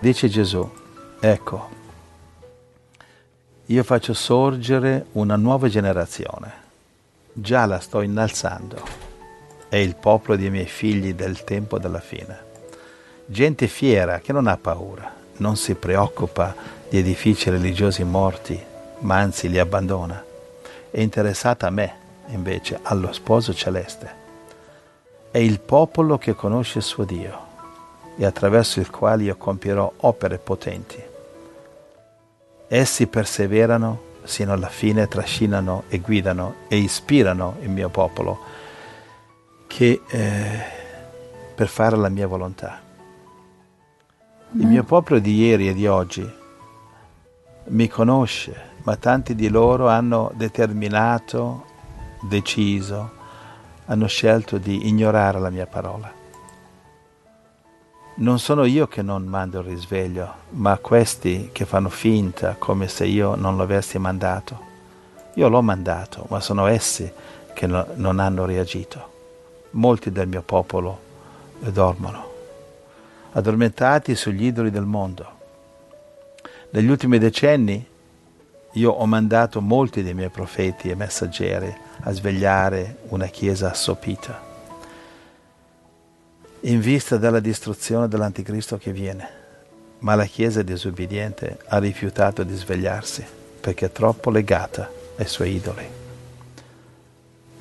Dice Gesù, ecco, io faccio sorgere una nuova generazione, già la sto innalzando, è il popolo dei miei figli del tempo della fine. Gente fiera che non ha paura, non si preoccupa di edifici religiosi morti, ma anzi li abbandona. È interessata a me, invece, allo sposo celeste. È il popolo che conosce il suo Dio e attraverso il quale io compierò opere potenti. Essi perseverano sino alla fine, trascinano e guidano e ispirano il mio popolo che, eh, per fare la mia volontà. Il mio popolo di ieri e di oggi mi conosce, ma tanti di loro hanno determinato, deciso, hanno scelto di ignorare la mia parola non sono io che non mando il risveglio, ma questi che fanno finta come se io non l'avessi mandato. Io l'ho mandato, ma sono essi che no, non hanno reagito. Molti del mio popolo dormono, addormentati sugli idoli del mondo. Negli ultimi decenni io ho mandato molti dei miei profeti e messaggeri a svegliare una chiesa assopita in vista della distruzione dell'anticristo che viene. Ma la Chiesa disobbediente ha rifiutato di svegliarsi perché è troppo legata ai suoi idoli.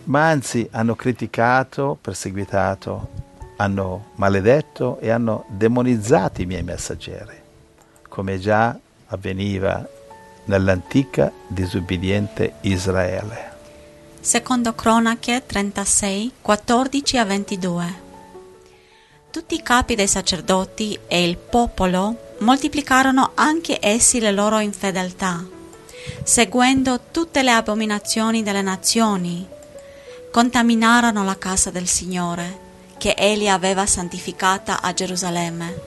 Ma anzi hanno criticato, perseguitato, hanno maledetto e hanno demonizzato i miei messaggeri, come già avveniva nell'antica disobbediente Israele. Secondo Cronache 36, 14 a 22. Tutti i capi dei sacerdoti e il popolo moltiplicarono anche essi le loro infedeltà, seguendo tutte le abominazioni delle nazioni. Contaminarono la casa del Signore, che egli aveva santificata a Gerusalemme.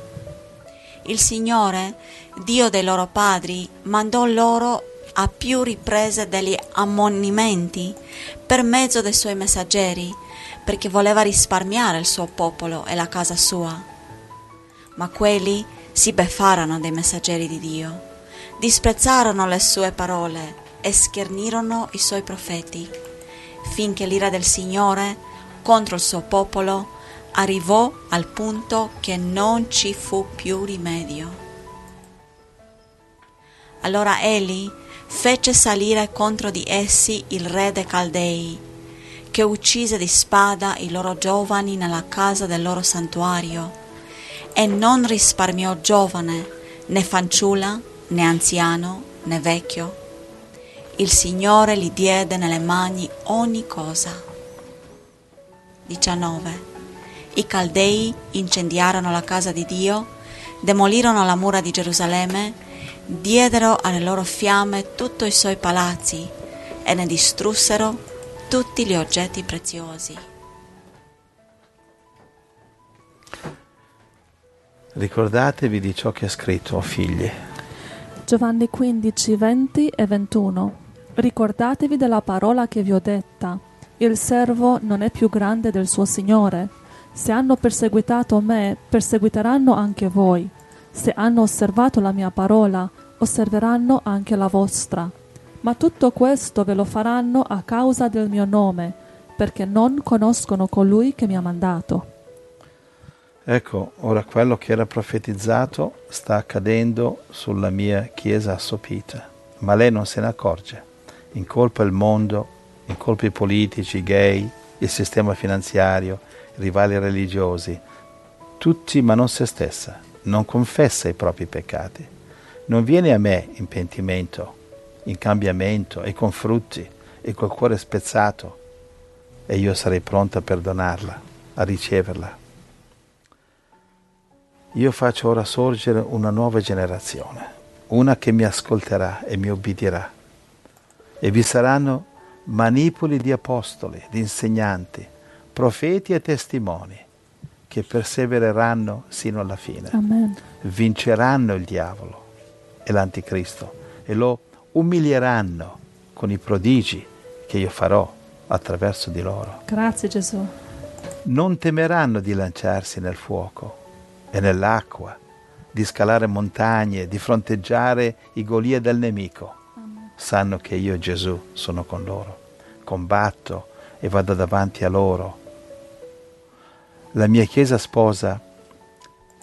Il Signore, Dio dei loro padri, mandò loro a più riprese degli ammonimenti per mezzo dei suoi messaggeri, perché voleva risparmiare il suo popolo e la casa sua. Ma quelli si beffarono dei messaggeri di Dio, disprezzarono le sue parole e schernirono i suoi profeti, finché l'ira del Signore contro il suo popolo arrivò al punto che non ci fu più rimedio. Allora Eli fece salire contro di essi il re dei Caldei, che uccise di spada i loro giovani nella casa del loro santuario, e non risparmiò giovane, né fanciulla, né anziano, né vecchio. Il Signore gli diede nelle mani ogni cosa. 19. I Caldei incendiarono la casa di Dio, demolirono la mura di Gerusalemme, diedero alle loro fiamme tutti i suoi palazzi e ne distrussero tutti gli oggetti preziosi. Ricordatevi di ciò che è scritto, oh figli. Giovanni 15, 20 e 21. Ricordatevi della parola che vi ho detta. Il servo non è più grande del suo Signore. Se hanno perseguitato me, perseguiteranno anche voi. Se hanno osservato la mia parola, osserveranno anche la vostra. Ma tutto questo ve lo faranno a causa del mio nome, perché non conoscono colui che mi ha mandato. Ecco, ora quello che era profetizzato sta accadendo sulla mia chiesa assopita, ma lei non se ne accorge. Incolpa il mondo, incolpa i politici, i gay, il sistema finanziario, i rivali religiosi, tutti ma non se stessa, non confessa i propri peccati. Non viene a me in pentimento, in cambiamento e con frutti e col cuore spezzato e io sarei pronto a perdonarla, a riceverla. Io faccio ora sorgere una nuova generazione, una che mi ascolterà e mi ubbidirà. E vi saranno manipoli di apostoli, di insegnanti, profeti e testimoni che persevereranno sino alla fine. Amen. Vinceranno il diavolo e l'anticristo e lo umilieranno con i prodigi che io farò attraverso di loro. Grazie Gesù. Non temeranno di lanciarsi nel fuoco e nell'acqua di scalare montagne, di fronteggiare i golie del nemico. Sanno che io Gesù sono con loro, combatto e vado davanti a loro. La mia Chiesa sposa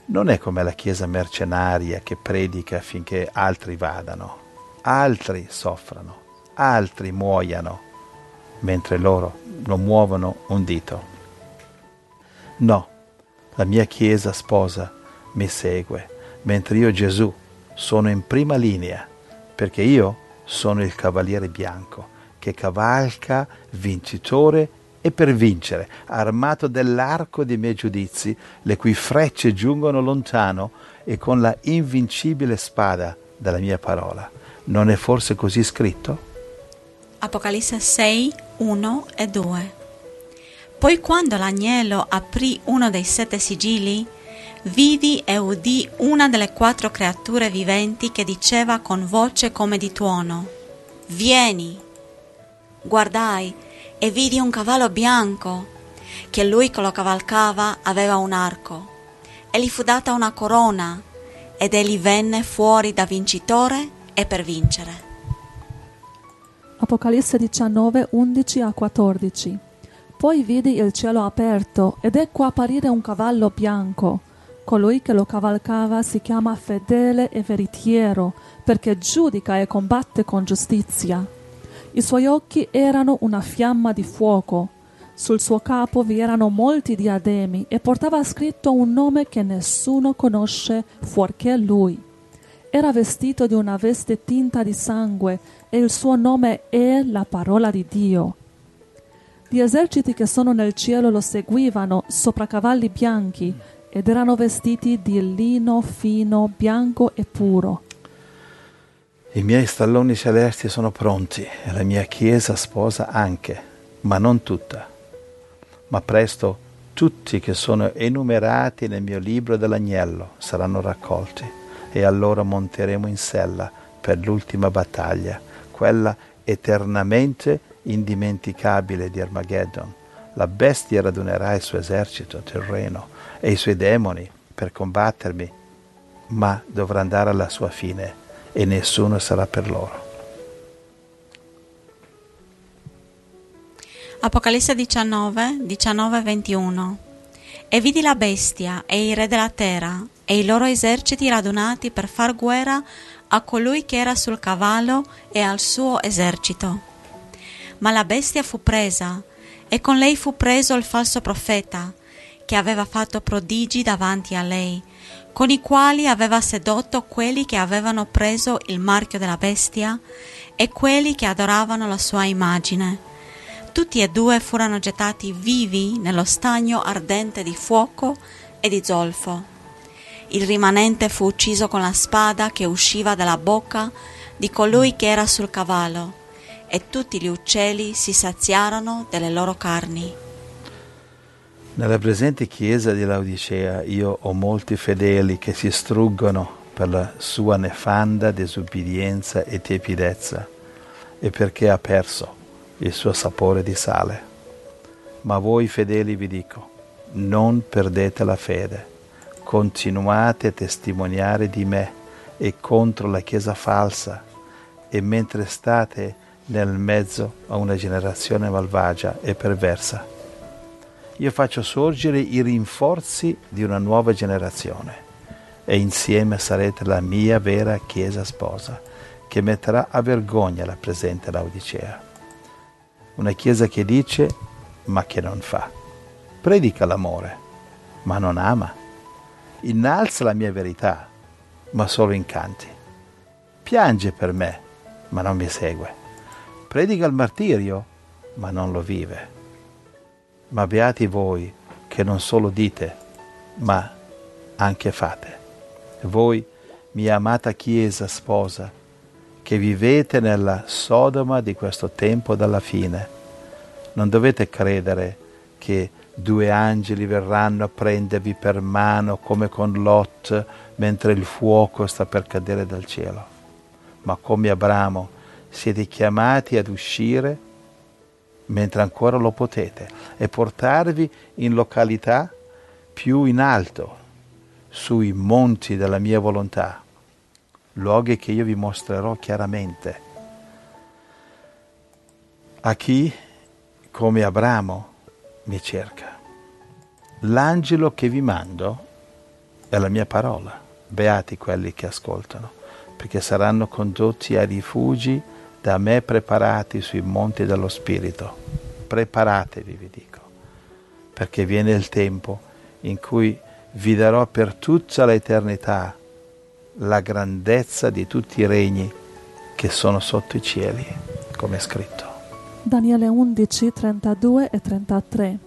non è come la Chiesa mercenaria che predica affinché altri vadano, altri soffrano, altri muoiano, mentre loro non muovono un dito. No, la mia Chiesa sposa mi segue, mentre io Gesù sono in prima linea, perché io sono il cavaliere bianco che cavalca vincitore e per vincere, armato dell'arco dei miei giudizi, le cui frecce giungono lontano e con la invincibile spada della mia parola. Non è forse così scritto? Apocalisse 6, 1 e 2 Poi quando l'agnello aprì uno dei sette sigilli, vidi e udì una delle quattro creature viventi che diceva con voce come di tuono, Vieni! Guardai e vidi un cavallo bianco, che lui che lo cavalcava aveva un arco, e gli fu data una corona, ed egli venne fuori da vincitore e per vincere. Apocalisse 19, 11 a 14 Poi vidi il cielo aperto, ed ecco apparire un cavallo bianco. Colui che lo cavalcava si chiama fedele e veritiero, perché giudica e combatte con giustizia. I suoi occhi erano una fiamma di fuoco. Sul suo capo vi erano molti diademi e portava scritto un nome che nessuno conosce fuorché lui. Era vestito di una veste tinta di sangue e il suo nome è la parola di Dio. Gli eserciti che sono nel cielo lo seguivano sopra cavalli bianchi ed erano vestiti di lino fino, bianco e puro. I miei stalloni celesti sono pronti e la mia chiesa sposa anche, ma non tutta. Ma presto tutti che sono enumerati nel mio libro dell'agnello saranno raccolti e allora monteremo in sella per l'ultima battaglia, quella eternamente indimenticabile di Armageddon. La bestia radunerà il suo esercito terreno e i suoi demoni per combattermi, ma dovrà andare alla sua fine e nessuno sarà per loro. Apocalisse 19, 19 21 E vidi la bestia e i re della terra e i loro eserciti radunati per far guerra a colui che era sul cavallo e al suo esercito. Ma la bestia fu presa e con lei fu preso il falso profeta che aveva fatto prodigi davanti a lei con i quali aveva sedotto quelli che avevano preso il marchio della bestia e quelli che adoravano la sua immagine. Tutti e due furono gettati vivi nello stagno ardente di fuoco e di zolfo. Il rimanente fu ucciso con la spada che usciva dalla bocca di colui che era sul cavallo, e tutti gli uccelli si saziarono delle loro carni. Nella presente chiesa di Laodicea io ho molti fedeli che si struggono per la sua nefanda disubbidienza e tiepidezza e perché ha perso il suo sapore di sale. Ma voi fedeli vi dico, non perdete la fede, continuate a testimoniare di me e contro la Chiesa falsa e mentre state nel mezzo a una generazione malvagia e perversa. Io faccio sorgere i rinforzi di una nuova generazione e insieme sarete la mia vera Chiesa sposa, che metterà a vergogna la presente Laodicea. Una Chiesa che dice ma che non fa, predica l'amore, ma non ama, innalza la mia verità, ma solo in canti, piange per me, ma non mi segue, predica il martirio, ma non lo vive. Ma beati voi che non solo dite, ma anche fate. Voi, mia amata Chiesa sposa, che vivete nella Sodoma di questo tempo dalla fine, non dovete credere che due angeli verranno a prendervi per mano come con Lot mentre il fuoco sta per cadere dal cielo, ma come Abramo siete chiamati ad uscire mentre ancora lo potete, e portarvi in località più in alto, sui monti della mia volontà, luoghi che io vi mostrerò chiaramente. A chi, come Abramo, mi cerca. L'angelo che vi mando è la mia parola. Beati quelli che ascoltano, perché saranno condotti ai rifugi da me preparati sui monti dello Spirito. Preparatevi, vi dico, perché viene il tempo in cui vi darò per tutta l'eternità la grandezza di tutti i regni che sono sotto i cieli, come è scritto. Daniele 11, 32 e 33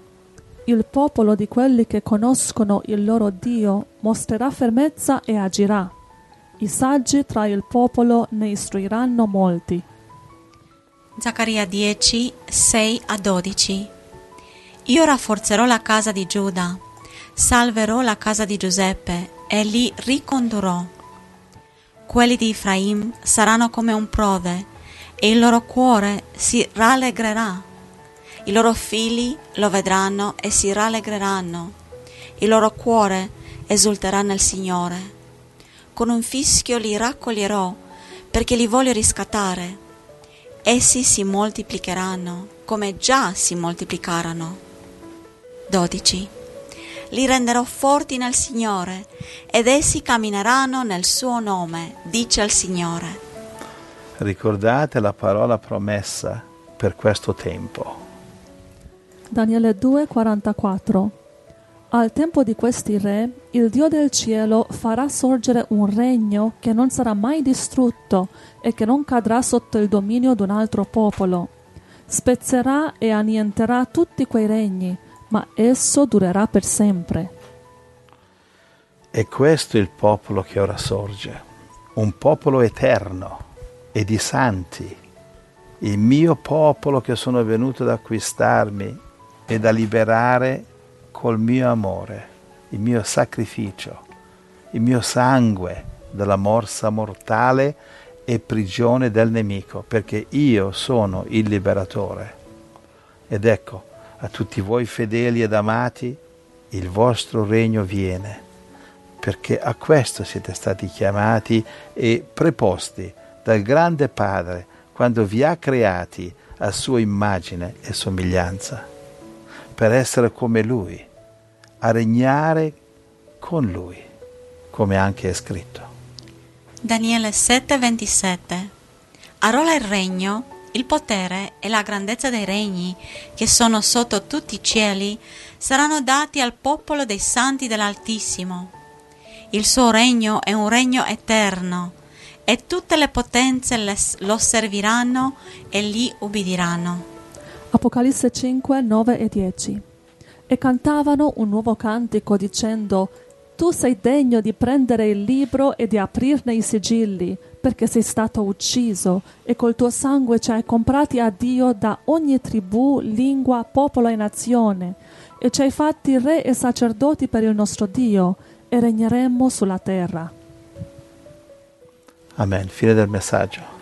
Il popolo di quelli che conoscono il loro Dio mostrerà fermezza e agirà. I saggi tra il popolo ne istruiranno molti. Zaccaria 10, 6 a 12 Io rafforzerò la casa di Giuda, salverò la casa di Giuseppe e li ricondurrò. Quelli di Efraim saranno come un prode e il loro cuore si rallegrerà. I loro figli lo vedranno e si rallegreranno. Il loro cuore esulterà nel Signore. Con un fischio li raccoglierò perché li voglio riscattare. Essi si moltiplicheranno come già si moltiplicarono. 12. Li renderò forti nel Signore ed essi cammineranno nel suo nome, dice il Signore. Ricordate la parola promessa per questo tempo. Daniele 2:44 Al tempo di questi re, il Dio del cielo farà sorgere un regno che non sarà mai distrutto e che non cadrà sotto il dominio di un altro popolo. Spezzerà e annienterà tutti quei regni, ma esso durerà per sempre. E questo è il popolo che ora sorge, un popolo eterno e di santi, il mio popolo che sono venuto ad acquistarmi e da liberare col mio amore, il mio sacrificio, il mio sangue dalla morsa mortale e prigione del nemico, perché io sono il liberatore. Ed ecco, a tutti voi fedeli ed amati, il vostro regno viene, perché a questo siete stati chiamati e preposti dal grande Padre quando vi ha creati a sua immagine e somiglianza, per essere come Lui, a regnare con Lui, come anche è scritto. Daniele 7:27 Arola il regno, il potere e la grandezza dei regni che sono sotto tutti i cieli saranno dati al popolo dei santi dell'Altissimo. Il suo regno è un regno eterno e tutte le potenze lo serviranno e gli ubbidiranno. Apocalisse 5, 9 e 10 E cantavano un nuovo cantico dicendo Tu sei degno di prendere il libro e di aprirne i sigilli, perché sei stato ucciso e col tuo sangue ci hai comprati a Dio da ogni tribù, lingua, popolo e nazione, e ci hai fatti re e sacerdoti per il nostro Dio, e regneremo sulla terra. Amen. Fine del messaggio.